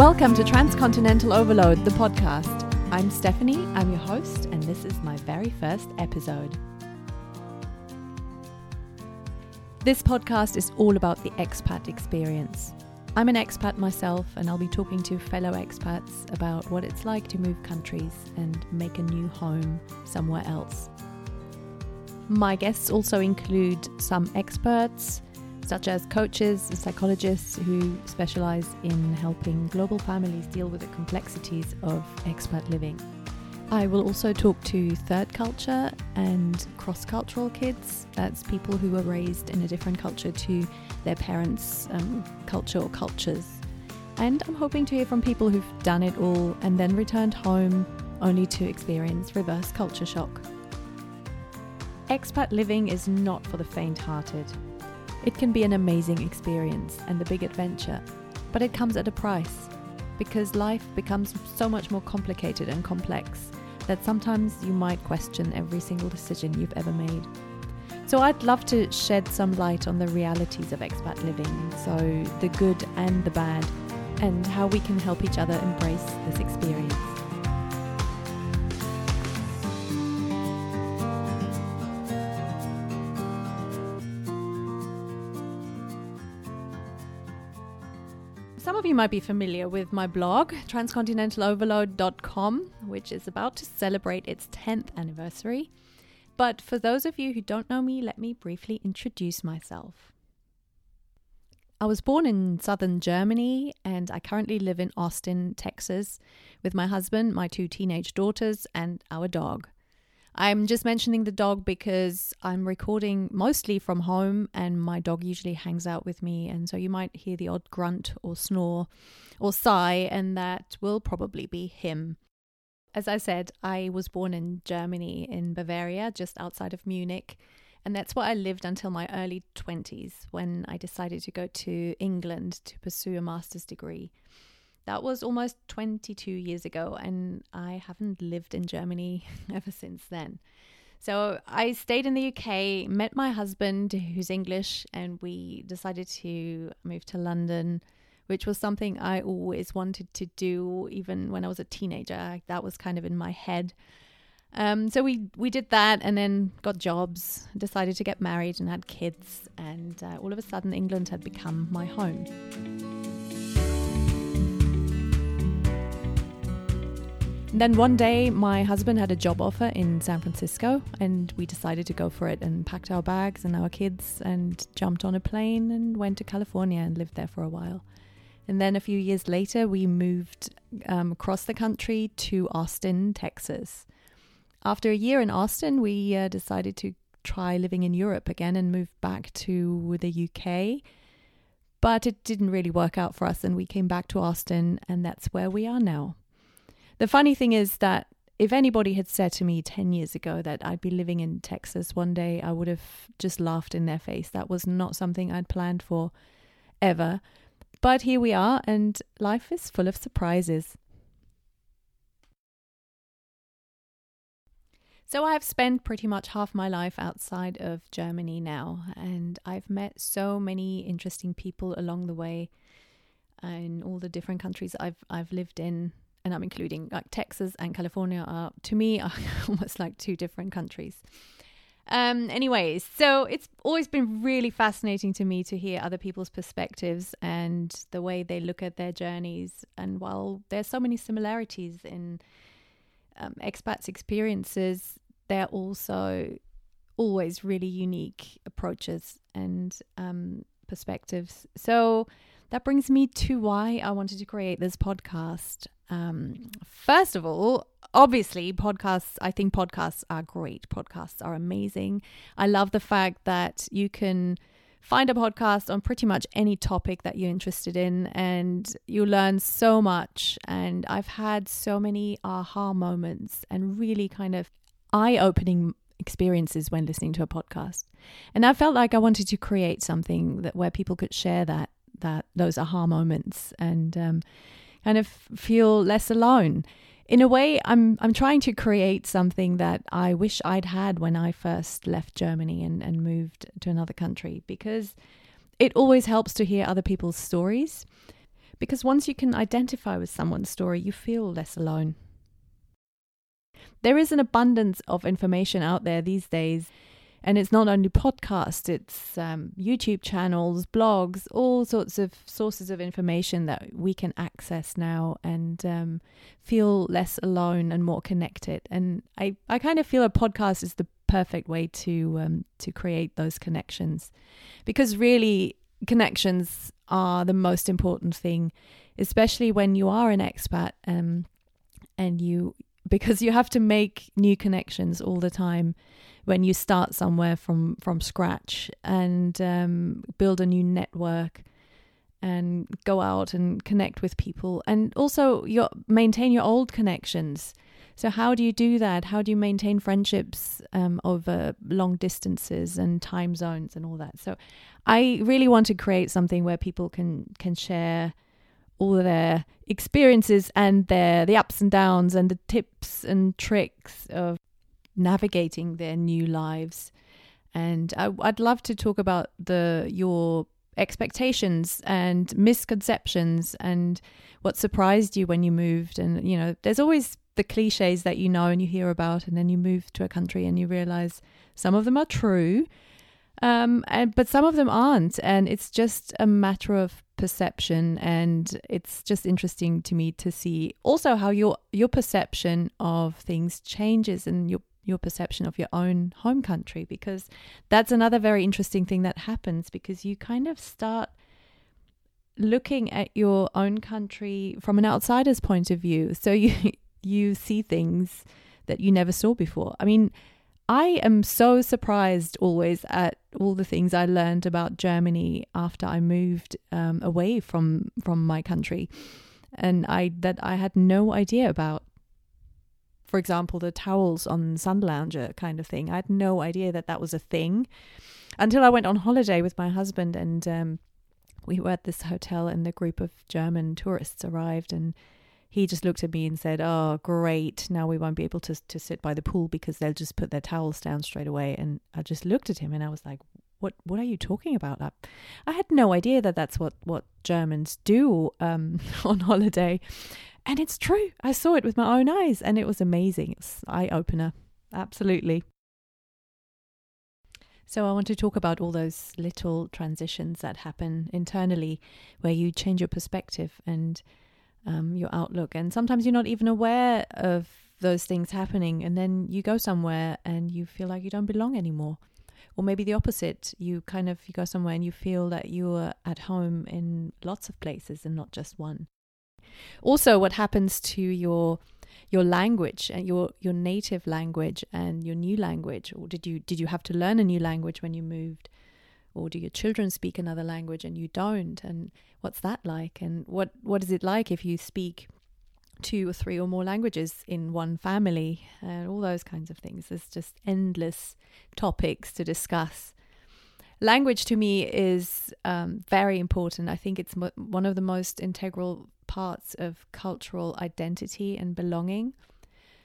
Welcome to Transcontinental Overload, the podcast. I'm Stephanie, I'm your host, and this is my very first episode. This podcast is all about the expat experience. I'm an expat myself, and I'll be talking to fellow expats about what it's like to move countries and make a new home somewhere else. My guests also include some experts, such as coaches and psychologists who specialize in helping global families deal with the complexities of expat living. I will also talk to third culture and cross cultural kids. That's people who were raised in a different culture to their parents' um, culture or cultures. And I'm hoping to hear from people who've done it all and then returned home only to experience reverse culture shock. Expat living is not for the faint hearted. It can be an amazing experience and a big adventure, but it comes at a price because life becomes so much more complicated and complex that sometimes you might question every single decision you've ever made. So, I'd love to shed some light on the realities of expat living, so the good and the bad, and how we can help each other embrace this experience. You might be familiar with my blog, transcontinentaloverload.com, which is about to celebrate its 10th anniversary. But for those of you who don't know me, let me briefly introduce myself. I was born in southern Germany and I currently live in Austin, Texas, with my husband, my two teenage daughters, and our dog. I'm just mentioning the dog because I'm recording mostly from home and my dog usually hangs out with me. And so you might hear the odd grunt or snore or sigh, and that will probably be him. As I said, I was born in Germany, in Bavaria, just outside of Munich. And that's where I lived until my early 20s when I decided to go to England to pursue a master's degree. That was almost 22 years ago, and I haven't lived in Germany ever since then. So I stayed in the UK, met my husband, who's English, and we decided to move to London, which was something I always wanted to do, even when I was a teenager. That was kind of in my head. Um, so we we did that, and then got jobs, decided to get married, and had kids, and uh, all of a sudden, England had become my home. Then one day, my husband had a job offer in San Francisco, and we decided to go for it and packed our bags and our kids and jumped on a plane and went to California and lived there for a while. And then a few years later, we moved um, across the country to Austin, Texas. After a year in Austin, we uh, decided to try living in Europe again and moved back to the UK. But it didn't really work out for us, and we came back to Austin, and that's where we are now. The funny thing is that if anybody had said to me 10 years ago that I'd be living in Texas one day, I would have just laughed in their face. That was not something I'd planned for ever. But here we are, and life is full of surprises. So I've spent pretty much half my life outside of Germany now, and I've met so many interesting people along the way in all the different countries I've I've lived in and I'm including like Texas and California are to me are almost like two different countries. Um, anyways, so it's always been really fascinating to me to hear other people's perspectives and the way they look at their journeys. And while there's so many similarities in um, expats' experiences, they're also always really unique approaches and um, perspectives. So that brings me to why I wanted to create this podcast. Um, first of all, obviously, podcasts, I think podcasts are great. Podcasts are amazing. I love the fact that you can find a podcast on pretty much any topic that you're interested in and you learn so much. And I've had so many aha moments and really kind of eye opening experiences when listening to a podcast. And I felt like I wanted to create something that where people could share that that those aha moments and um, kind of feel less alone. In a way, I'm I'm trying to create something that I wish I'd had when I first left Germany and, and moved to another country because it always helps to hear other people's stories. Because once you can identify with someone's story, you feel less alone. There is an abundance of information out there these days. And it's not only podcasts, it's um, YouTube channels, blogs, all sorts of sources of information that we can access now and um, feel less alone and more connected. And I, I kind of feel a podcast is the perfect way to um, to create those connections because really connections are the most important thing especially when you are an expat um, and you because you have to make new connections all the time when you start somewhere from from scratch and um, build a new network and go out and connect with people and also your maintain your old connections. So how do you do that? How do you maintain friendships um, over long distances and time zones and all that? So i really want to create something where people can can share all their experiences and their the ups and downs and the tips and tricks of navigating their new lives. And I, would love to talk about the your expectations and misconceptions and what surprised you when you moved. And you know, there's always the cliches that you know and you hear about, and then you move to a country and you realize some of them are true, um, and, but some of them aren't. And it's just a matter of perception and it's just interesting to me to see also how your your perception of things changes and your your perception of your own home country because that's another very interesting thing that happens because you kind of start looking at your own country from an outsider's point of view so you you see things that you never saw before i mean I am so surprised always at all the things I learned about Germany after I moved um, away from from my country, and I that I had no idea about. For example, the towels on sun lounger kind of thing. I had no idea that that was a thing until I went on holiday with my husband, and um, we were at this hotel, and a group of German tourists arrived, and he just looked at me and said, "Oh, great! Now we won't be able to to sit by the pool because they'll just put their towels down straight away." And I just looked at him and I was like, "What? What are you talking about?" I, I had no idea that that's what what Germans do um, on holiday, and it's true. I saw it with my own eyes, and it was amazing. It's eye opener, absolutely. So, I want to talk about all those little transitions that happen internally where you change your perspective and um, your outlook. And sometimes you're not even aware of those things happening. And then you go somewhere and you feel like you don't belong anymore. Or maybe the opposite. You kind of you go somewhere and you feel that you're at home in lots of places and not just one. Also, what happens to your your language and your your native language and your new language or did you did you have to learn a new language when you moved or do your children speak another language and you don't? And what's that like? And what what is it like if you speak two or three or more languages in one family? And all those kinds of things. There's just endless topics to discuss. Language to me is um, very important. I think it's mo- one of the most integral parts of cultural identity and belonging.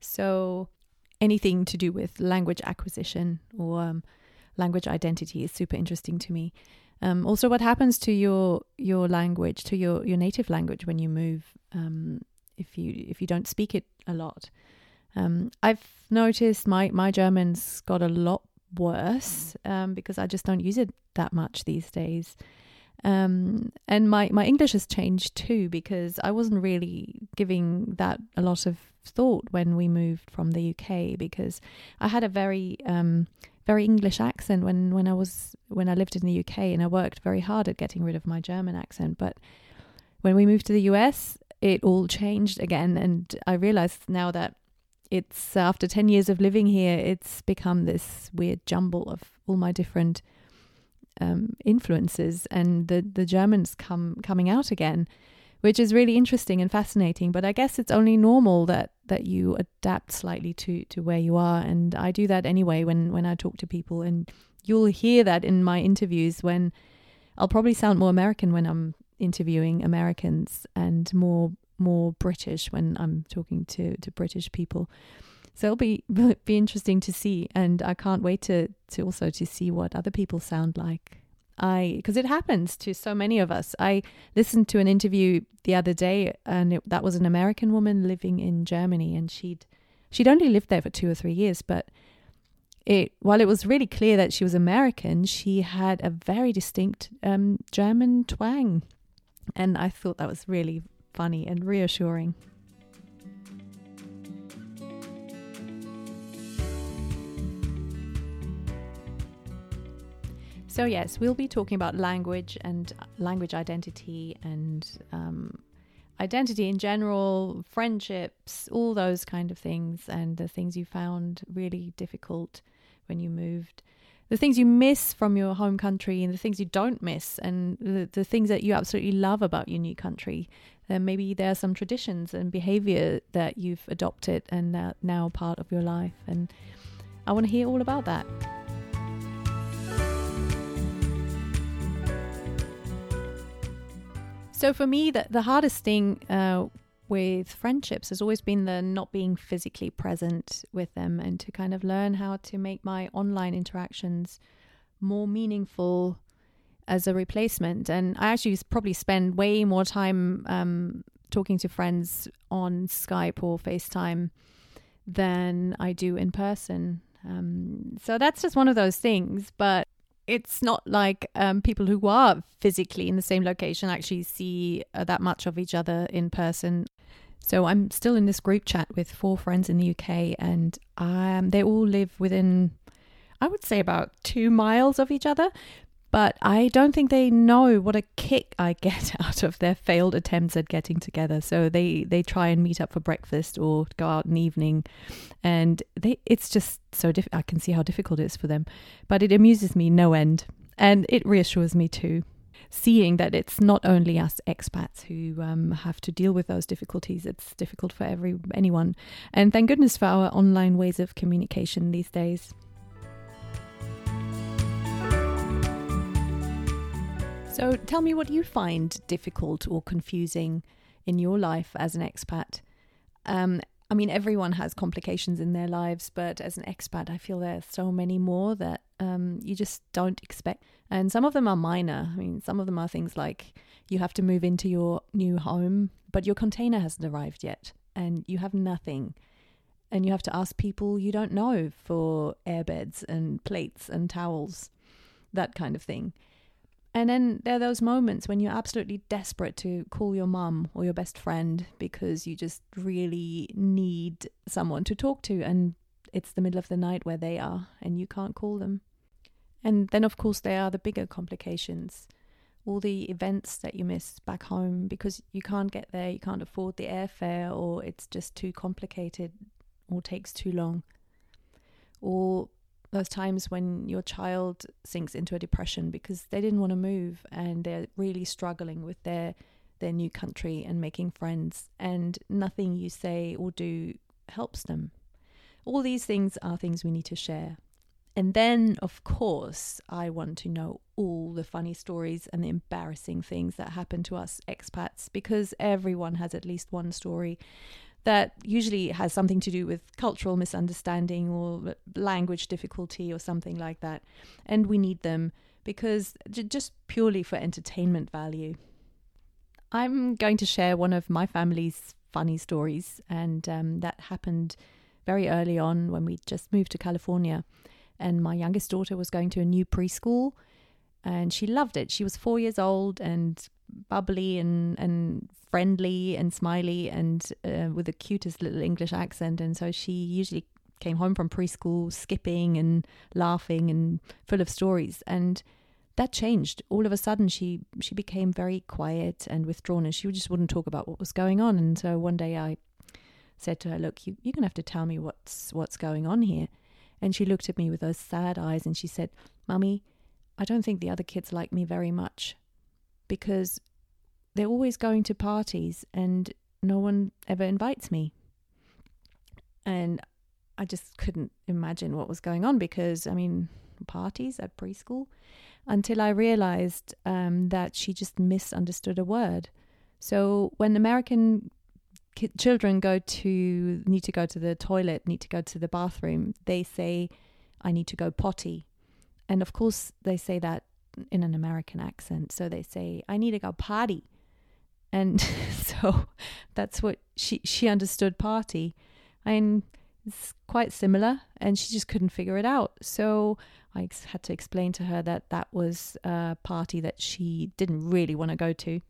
So anything to do with language acquisition or um, language identity is super interesting to me. Um, also, what happens to your your language, to your your native language when you move, um, if you if you don't speak it a lot. Um, I've noticed my my German's got a lot worse um, because I just don't use it that much these days. Um, and my, my English has changed too because I wasn't really giving that a lot of thought when we moved from the UK because I had a very um, very English accent when when I was when I lived in the UK and I worked very hard at getting rid of my German accent but when we moved to the US it all changed again and I realized now that it's after 10 years of living here it's become this weird jumble of all my different um, influences and the the Germans come coming out again which is really interesting and fascinating. But I guess it's only normal that that you adapt slightly to to where you are, and I do that anyway when when I talk to people, and you'll hear that in my interviews when I'll probably sound more American when I'm interviewing Americans and more more British when I'm talking to to British people. So it'll be be interesting to see, and I can't wait to to also to see what other people sound like I because it happens to so many of us. I listened to an interview the other day, and it, that was an American woman living in Germany, and she'd she'd only lived there for two or three years, but it while it was really clear that she was American, she had a very distinct um, German twang, and I thought that was really funny and reassuring. So, yes, we'll be talking about language and language identity and um, identity in general, friendships, all those kind of things, and the things you found really difficult when you moved, the things you miss from your home country, and the things you don't miss, and the, the things that you absolutely love about your new country. Then maybe there are some traditions and behavior that you've adopted and that now part of your life. And I want to hear all about that. So for me, the, the hardest thing uh, with friendships has always been the not being physically present with them and to kind of learn how to make my online interactions more meaningful as a replacement. And I actually probably spend way more time um, talking to friends on Skype or FaceTime than I do in person. Um, so that's just one of those things. But it's not like um, people who are physically in the same location actually see uh, that much of each other in person. So I'm still in this group chat with four friends in the UK, and um, they all live within, I would say, about two miles of each other but I don't think they know what a kick I get out of their failed attempts at getting together. So they they try and meet up for breakfast or go out in the evening, and they it's just so diff- I can see how difficult it is for them, but it amuses me no end, and it reassures me too. Seeing that it's not only us expats who um, have to deal with those difficulties, it's difficult for every anyone. And thank goodness for our online ways of communication these days. So tell me what you find difficult or confusing in your life as an expat. Um, I mean, everyone has complications in their lives, but as an expat, I feel there are so many more that um, you just don't expect. And some of them are minor. I mean, some of them are things like you have to move into your new home, but your container hasn't arrived yet, and you have nothing. And you have to ask people you don't know for airbeds and plates and towels, that kind of thing. And then there are those moments when you're absolutely desperate to call your mum or your best friend because you just really need someone to talk to, and it's the middle of the night where they are, and you can't call them. And then, of course, there are the bigger complications all the events that you miss back home because you can't get there, you can't afford the airfare, or it's just too complicated or takes too long. Or those times when your child sinks into a depression because they didn't want to move and they're really struggling with their their new country and making friends and nothing you say or do helps them. All these things are things we need to share. And then of course i want to know all the funny stories and the embarrassing things that happen to us expats because everyone has at least one story that usually has something to do with cultural misunderstanding or language difficulty or something like that. And we need them because just purely for entertainment value. I'm going to share one of my family's funny stories, and um, that happened very early on when we just moved to California. And my youngest daughter was going to a new preschool, and she loved it. She was four years old and bubbly and, and friendly and smiley and uh, with the cutest little English accent. And so she usually came home from preschool skipping and laughing and full of stories. And that changed. All of a sudden, she she became very quiet and withdrawn, and she just wouldn't talk about what was going on. And so one day, I said to her, "Look, you, you're gonna have to tell me what's what's going on here." And she looked at me with those sad eyes, and she said, "Mummy, I don't think the other kids like me very much because they're always going to parties and no one ever invites me. And I just couldn't imagine what was going on because, I mean, parties at preschool until I realized um, that she just misunderstood a word. So when American ki- children go to need to go to the toilet, need to go to the bathroom, they say, "I need to go potty," and of course they say that in an American accent. So they say, I need to go party. And so that's what she, she understood party. And it's quite similar. And she just couldn't figure it out. So I had to explain to her that that was a party that she didn't really want to go to.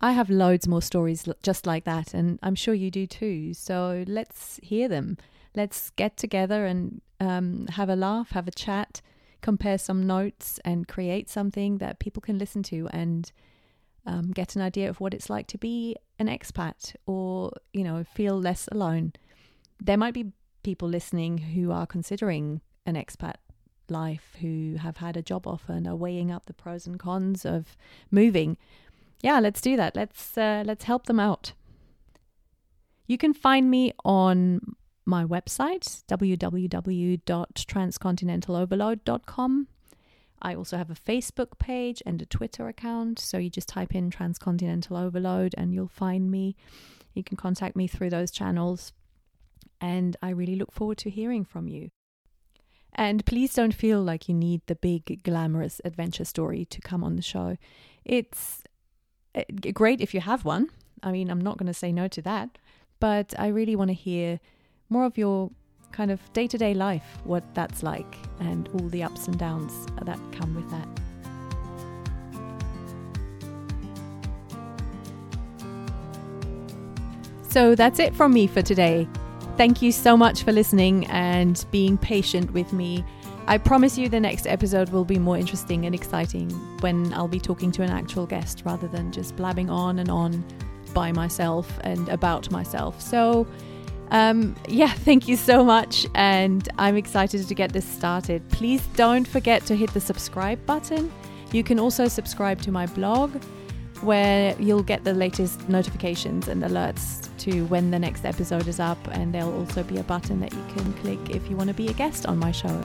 I have loads more stories just like that, and I'm sure you do too. So let's hear them. Let's get together and um, have a laugh, have a chat, compare some notes, and create something that people can listen to and um, get an idea of what it's like to be an expat or, you know, feel less alone. There might be people listening who are considering an expat life, who have had a job offer and are weighing up the pros and cons of moving yeah, let's do that. Let's uh, let's help them out. You can find me on my website www.transcontinentaloverload.com. I also have a Facebook page and a Twitter account, so you just type in Transcontinental Overload and you'll find me. You can contact me through those channels, and I really look forward to hearing from you. And please don't feel like you need the big, glamorous adventure story to come on the show. It's uh, great if you have one. I mean, I'm not going to say no to that, but I really want to hear more of your kind of day to day life, what that's like, and all the ups and downs that come with that. So that's it from me for today. Thank you so much for listening and being patient with me I promise you the next episode will be more interesting and exciting when I'll be talking to an actual guest rather than just blabbing on and on by myself and about myself. So, um, yeah, thank you so much. And I'm excited to get this started. Please don't forget to hit the subscribe button. You can also subscribe to my blog where you'll get the latest notifications and alerts to when the next episode is up. And there'll also be a button that you can click if you want to be a guest on my show.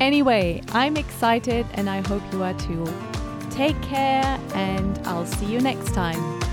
Anyway, I'm excited and I hope you are too. Take care and I'll see you next time.